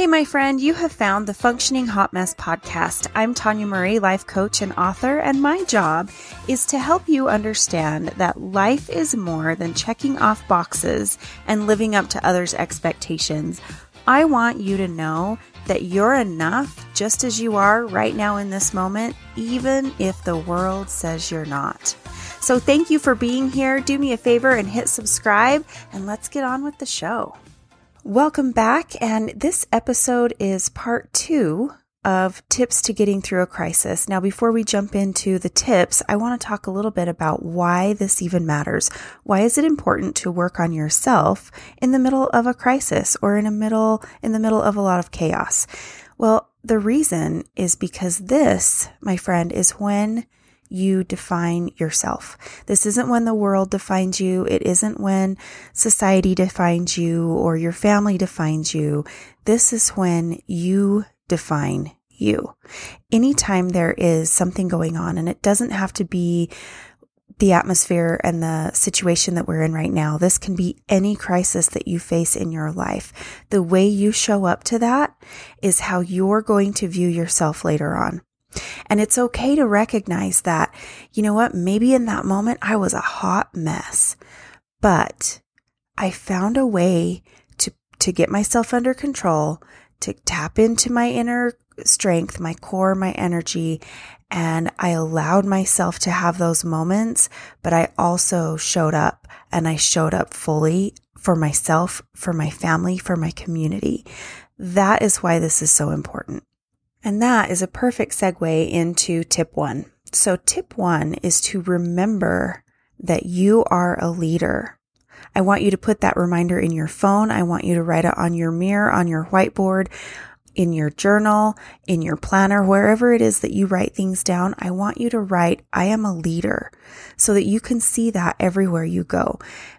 Hey, my friend, you have found the Functioning Hot Mess podcast. I'm Tanya Murray, life coach and author, and my job is to help you understand that life is more than checking off boxes and living up to others' expectations. I want you to know that you're enough just as you are right now in this moment, even if the world says you're not. So, thank you for being here. Do me a favor and hit subscribe, and let's get on with the show. Welcome back, and this episode is part two of tips to getting through a crisis. Now, before we jump into the tips, I want to talk a little bit about why this even matters. Why is it important to work on yourself in the middle of a crisis or in a middle in the middle of a lot of chaos? Well, the reason is because this, my friend, is when you define yourself. This isn't when the world defines you. It isn't when society defines you or your family defines you. This is when you define you. Anytime there is something going on, and it doesn't have to be the atmosphere and the situation that we're in right now. This can be any crisis that you face in your life. The way you show up to that is how you're going to view yourself later on. And it's okay to recognize that, you know what, maybe in that moment I was a hot mess, but I found a way to, to get myself under control, to tap into my inner strength, my core, my energy. And I allowed myself to have those moments, but I also showed up and I showed up fully for myself, for my family, for my community. That is why this is so important. And that is a perfect segue into tip one. So tip one is to remember that you are a leader. I want you to put that reminder in your phone. I want you to write it on your mirror, on your whiteboard, in your journal, in your planner, wherever it is that you write things down. I want you to write, I am a leader so that you can see that everywhere you go.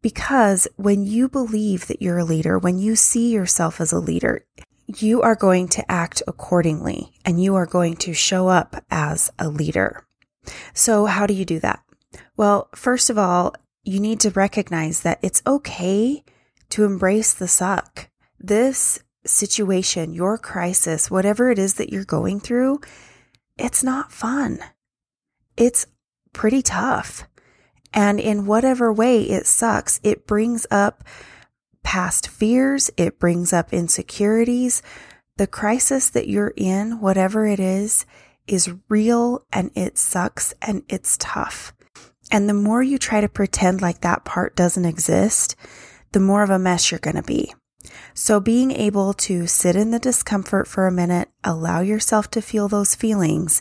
Because when you believe that you're a leader, when you see yourself as a leader, you are going to act accordingly and you are going to show up as a leader. So, how do you do that? Well, first of all, you need to recognize that it's okay to embrace the suck. This situation, your crisis, whatever it is that you're going through, it's not fun. It's pretty tough. And in whatever way it sucks, it brings up past fears, it brings up insecurities. The crisis that you're in, whatever it is, is real and it sucks and it's tough. And the more you try to pretend like that part doesn't exist, the more of a mess you're going to be. So being able to sit in the discomfort for a minute, allow yourself to feel those feelings,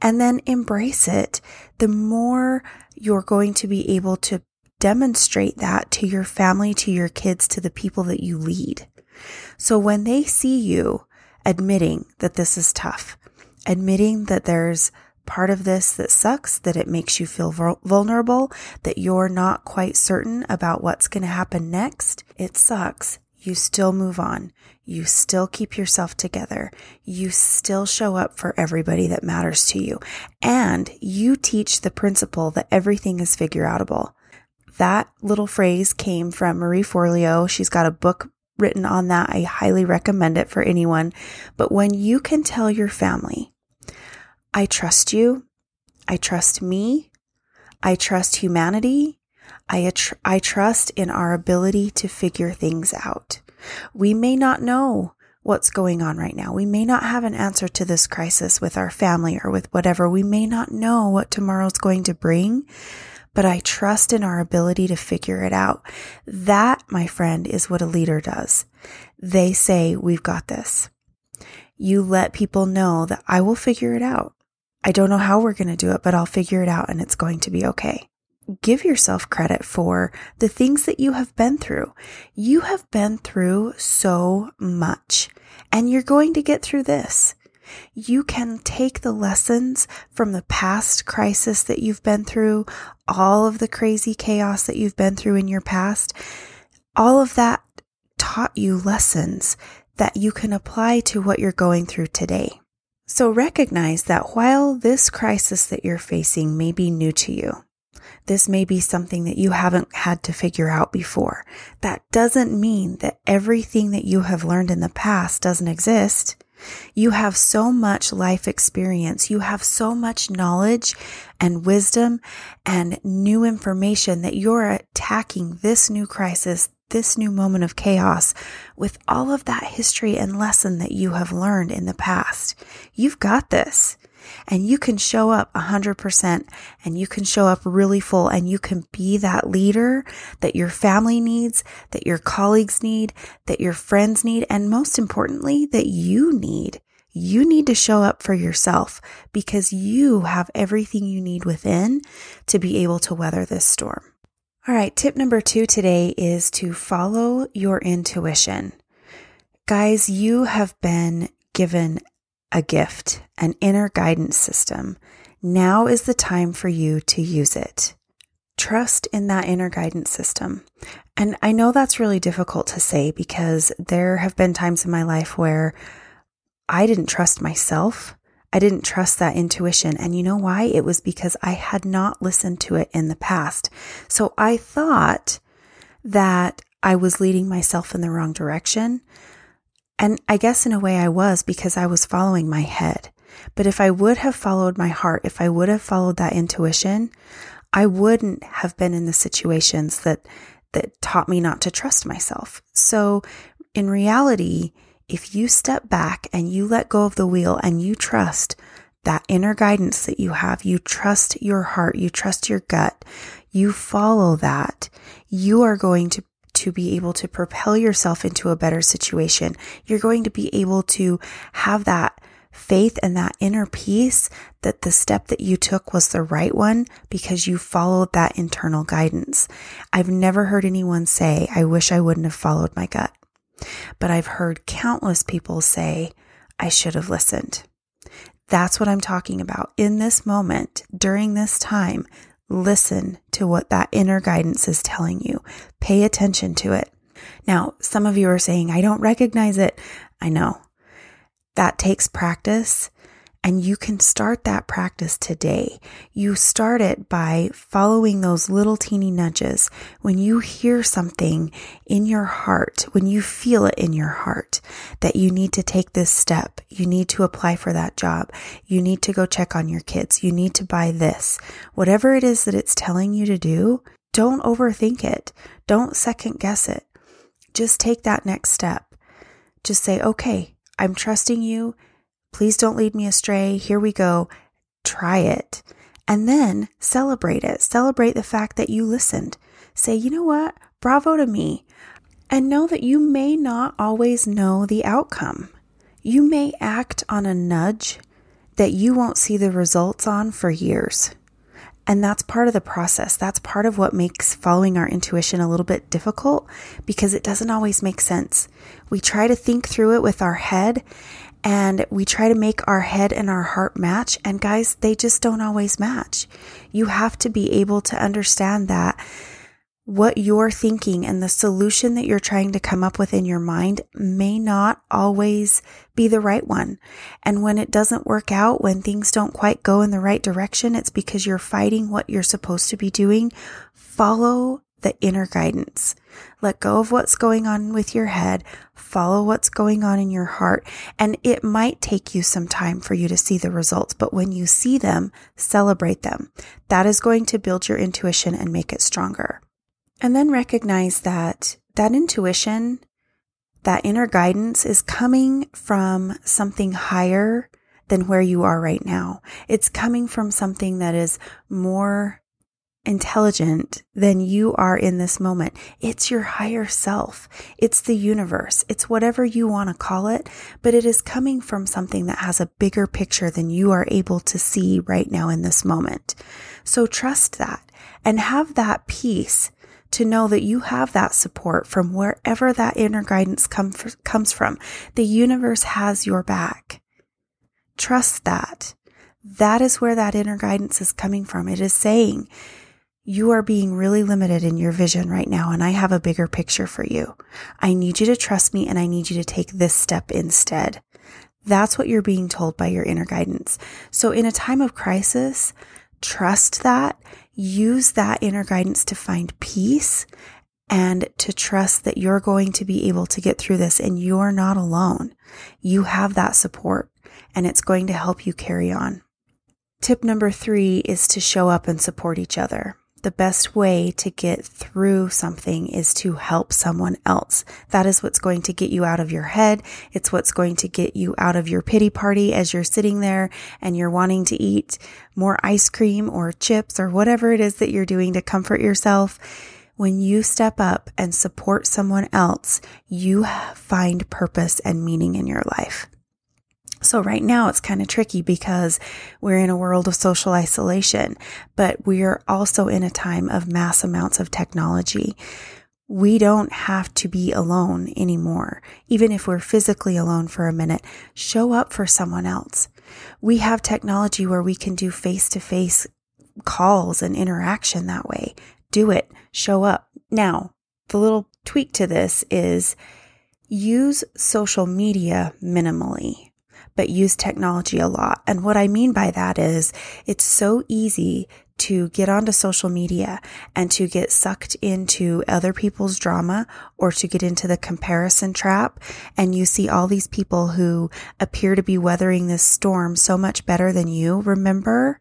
and then embrace it, the more you're going to be able to demonstrate that to your family, to your kids, to the people that you lead. So when they see you admitting that this is tough, admitting that there's part of this that sucks, that it makes you feel vulnerable, that you're not quite certain about what's going to happen next, it sucks. You still move on. You still keep yourself together. You still show up for everybody that matters to you. And you teach the principle that everything is figure outable. That little phrase came from Marie Forleo. She's got a book written on that. I highly recommend it for anyone. But when you can tell your family, I trust you, I trust me, I trust humanity, I, tr- I trust in our ability to figure things out. We may not know what's going on right now. We may not have an answer to this crisis with our family or with whatever. We may not know what tomorrow's going to bring, but I trust in our ability to figure it out. That, my friend, is what a leader does. They say, we've got this. You let people know that I will figure it out. I don't know how we're going to do it, but I'll figure it out and it's going to be okay. Give yourself credit for the things that you have been through. You have been through so much and you're going to get through this you can take the lessons from the past crisis that you've been through, all of the crazy chaos that you've been through in your past, all of that taught you lessons that you can apply to what you're going through today. So recognize that while this crisis that you're facing may be new to you, This may be something that you haven't had to figure out before. That doesn't mean that everything that you have learned in the past doesn't exist. You have so much life experience. You have so much knowledge and wisdom and new information that you're attacking this new crisis, this new moment of chaos with all of that history and lesson that you have learned in the past. You've got this and you can show up 100% and you can show up really full and you can be that leader that your family needs, that your colleagues need, that your friends need, and most importantly, that you need. You need to show up for yourself because you have everything you need within to be able to weather this storm. All right, tip number two today is to follow your intuition. Guys, you have been given a gift, an inner guidance system. Now is the time for you to use it. Trust in that inner guidance system. And I know that's really difficult to say because there have been times in my life where I didn't trust myself. I didn't trust that intuition. And you know why? It was because I had not listened to it in the past. So I thought that I was leading myself in the wrong direction. And I guess in a way I was because I was following my head. But if I would have followed my heart, if I would have followed that intuition, I wouldn't have been in the situations that, that taught me not to trust myself. So in reality, if you step back and you let go of the wheel and you trust that inner guidance that you have, you trust your heart, you trust your gut, you follow that, you are going to to be able to propel yourself into a better situation. You're going to be able to have that faith and that inner peace that the step that you took was the right one because you followed that internal guidance. I've never heard anyone say, I wish I wouldn't have followed my gut. But I've heard countless people say, I should have listened. That's what I'm talking about. In this moment, during this time, Listen to what that inner guidance is telling you. Pay attention to it. Now, some of you are saying, I don't recognize it. I know. That takes practice. And you can start that practice today. You start it by following those little teeny nudges. When you hear something in your heart, when you feel it in your heart that you need to take this step, you need to apply for that job, you need to go check on your kids, you need to buy this, whatever it is that it's telling you to do, don't overthink it. Don't second guess it. Just take that next step. Just say, okay, I'm trusting you. Please don't lead me astray. Here we go. Try it. And then celebrate it. Celebrate the fact that you listened. Say, you know what? Bravo to me. And know that you may not always know the outcome. You may act on a nudge that you won't see the results on for years. And that's part of the process. That's part of what makes following our intuition a little bit difficult because it doesn't always make sense. We try to think through it with our head and we try to make our head and our heart match. And guys, they just don't always match. You have to be able to understand that what you're thinking and the solution that you're trying to come up with in your mind may not always be the right one. And when it doesn't work out, when things don't quite go in the right direction, it's because you're fighting what you're supposed to be doing. Follow the inner guidance. Let go of what's going on with your head. Follow what's going on in your heart. And it might take you some time for you to see the results, but when you see them, celebrate them. That is going to build your intuition and make it stronger. And then recognize that that intuition, that inner guidance is coming from something higher than where you are right now. It's coming from something that is more intelligent than you are in this moment. It's your higher self. It's the universe. It's whatever you want to call it, but it is coming from something that has a bigger picture than you are able to see right now in this moment. So trust that and have that peace to know that you have that support from wherever that inner guidance come, comes from. The universe has your back. Trust that. That is where that inner guidance is coming from. It is saying, you are being really limited in your vision right now, and I have a bigger picture for you. I need you to trust me, and I need you to take this step instead. That's what you're being told by your inner guidance. So, in a time of crisis, trust that, use that inner guidance to find peace and to trust that you're going to be able to get through this and you're not alone. You have that support and it's going to help you carry on. Tip number three is to show up and support each other. The best way to get through something is to help someone else. That is what's going to get you out of your head. It's what's going to get you out of your pity party as you're sitting there and you're wanting to eat more ice cream or chips or whatever it is that you're doing to comfort yourself when you step up and support someone else, you find purpose and meaning in your life. So right now it's kind of tricky because we're in a world of social isolation, but we are also in a time of mass amounts of technology. We don't have to be alone anymore. Even if we're physically alone for a minute, show up for someone else. We have technology where we can do face to face calls and interaction that way. Do it show up. Now, the little tweak to this is use social media minimally, but use technology a lot. And what I mean by that is it's so easy to get onto social media and to get sucked into other people's drama or to get into the comparison trap. And you see all these people who appear to be weathering this storm so much better than you. Remember,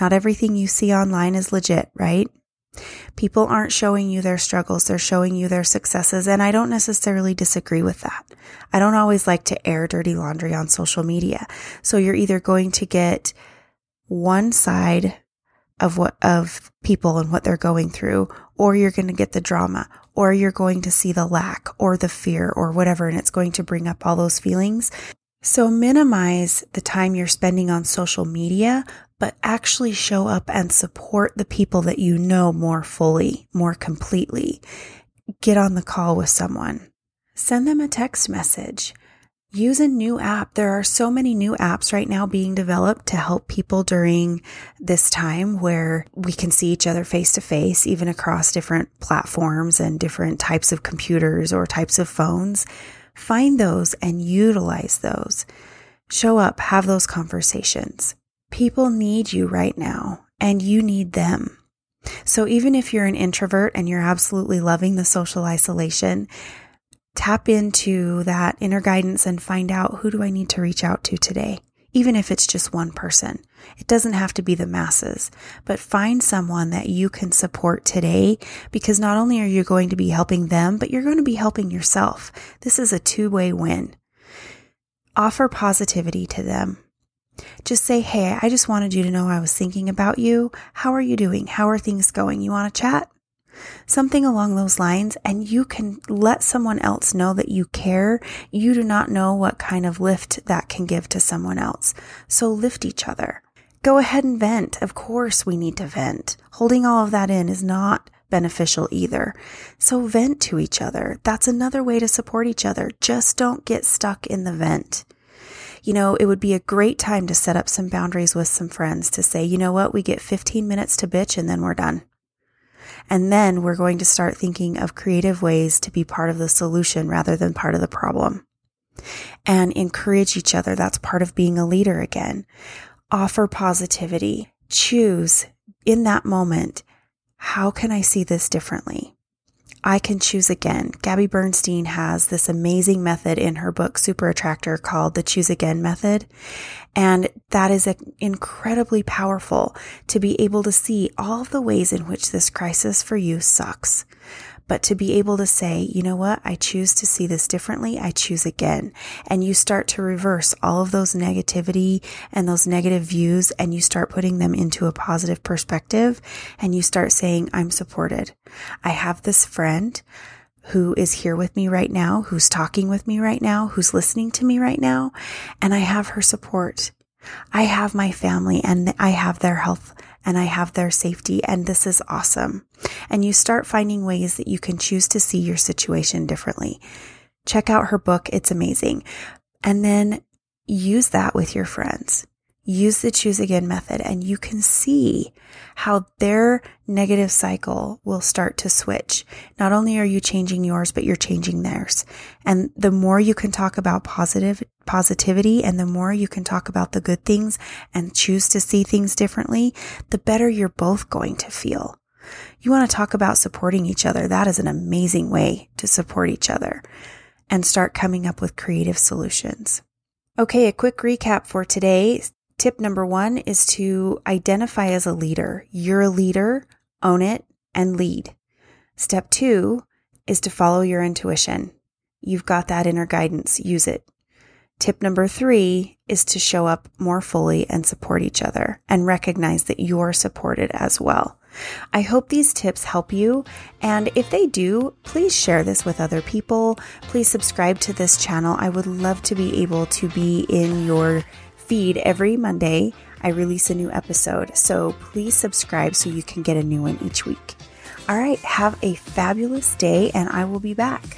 not everything you see online is legit, right? People aren't showing you their struggles, they're showing you their successes. And I don't necessarily disagree with that. I don't always like to air dirty laundry on social media. So you're either going to get one side of what, of people and what they're going through, or you're going to get the drama, or you're going to see the lack or the fear or whatever. And it's going to bring up all those feelings. So minimize the time you're spending on social media, but actually show up and support the people that you know more fully, more completely. Get on the call with someone. Send them a text message. Use a new app. There are so many new apps right now being developed to help people during this time where we can see each other face to face, even across different platforms and different types of computers or types of phones. Find those and utilize those. Show up, have those conversations. People need you right now and you need them. So even if you're an introvert and you're absolutely loving the social isolation, tap into that inner guidance and find out who do I need to reach out to today? Even if it's just one person. It doesn't have to be the masses, but find someone that you can support today because not only are you going to be helping them, but you're going to be helping yourself. This is a two way win. Offer positivity to them. Just say, Hey, I just wanted you to know I was thinking about you. How are you doing? How are things going? You want to chat? Something along those lines, and you can let someone else know that you care. You do not know what kind of lift that can give to someone else. So lift each other. Go ahead and vent. Of course, we need to vent. Holding all of that in is not beneficial either. So vent to each other. That's another way to support each other. Just don't get stuck in the vent you know, it would be a great time to set up some boundaries with some friends to say, you know what, we get 15 minutes to bitch and then we're done. And then we're going to start thinking of creative ways to be part of the solution rather than part of the problem. And encourage each other. That's part of being a leader again. Offer positivity. Choose in that moment, how can I see this differently? I can choose again. Gabby Bernstein has this amazing method in her book, Super Attractor, called the Choose Again Method. And that is incredibly powerful to be able to see all the ways in which this crisis for you sucks but to be able to say, you know what? I choose to see this differently. I choose again. And you start to reverse all of those negativity and those negative views and you start putting them into a positive perspective and you start saying, I'm supported. I have this friend who is here with me right now, who's talking with me right now, who's listening to me right now, and I have her support. I have my family and I have their health and I have their safety and this is awesome. And you start finding ways that you can choose to see your situation differently. Check out her book. It's amazing. And then use that with your friends. Use the choose again method and you can see how their negative cycle will start to switch. Not only are you changing yours, but you're changing theirs. And the more you can talk about positive positivity and the more you can talk about the good things and choose to see things differently, the better you're both going to feel. You want to talk about supporting each other. That is an amazing way to support each other and start coming up with creative solutions. Okay, a quick recap for today. Tip number one is to identify as a leader. You're a leader, own it, and lead. Step two is to follow your intuition. You've got that inner guidance, use it. Tip number three is to show up more fully and support each other and recognize that you're supported as well. I hope these tips help you. And if they do, please share this with other people. Please subscribe to this channel. I would love to be able to be in your feed every Monday. I release a new episode. So please subscribe so you can get a new one each week. All right, have a fabulous day, and I will be back.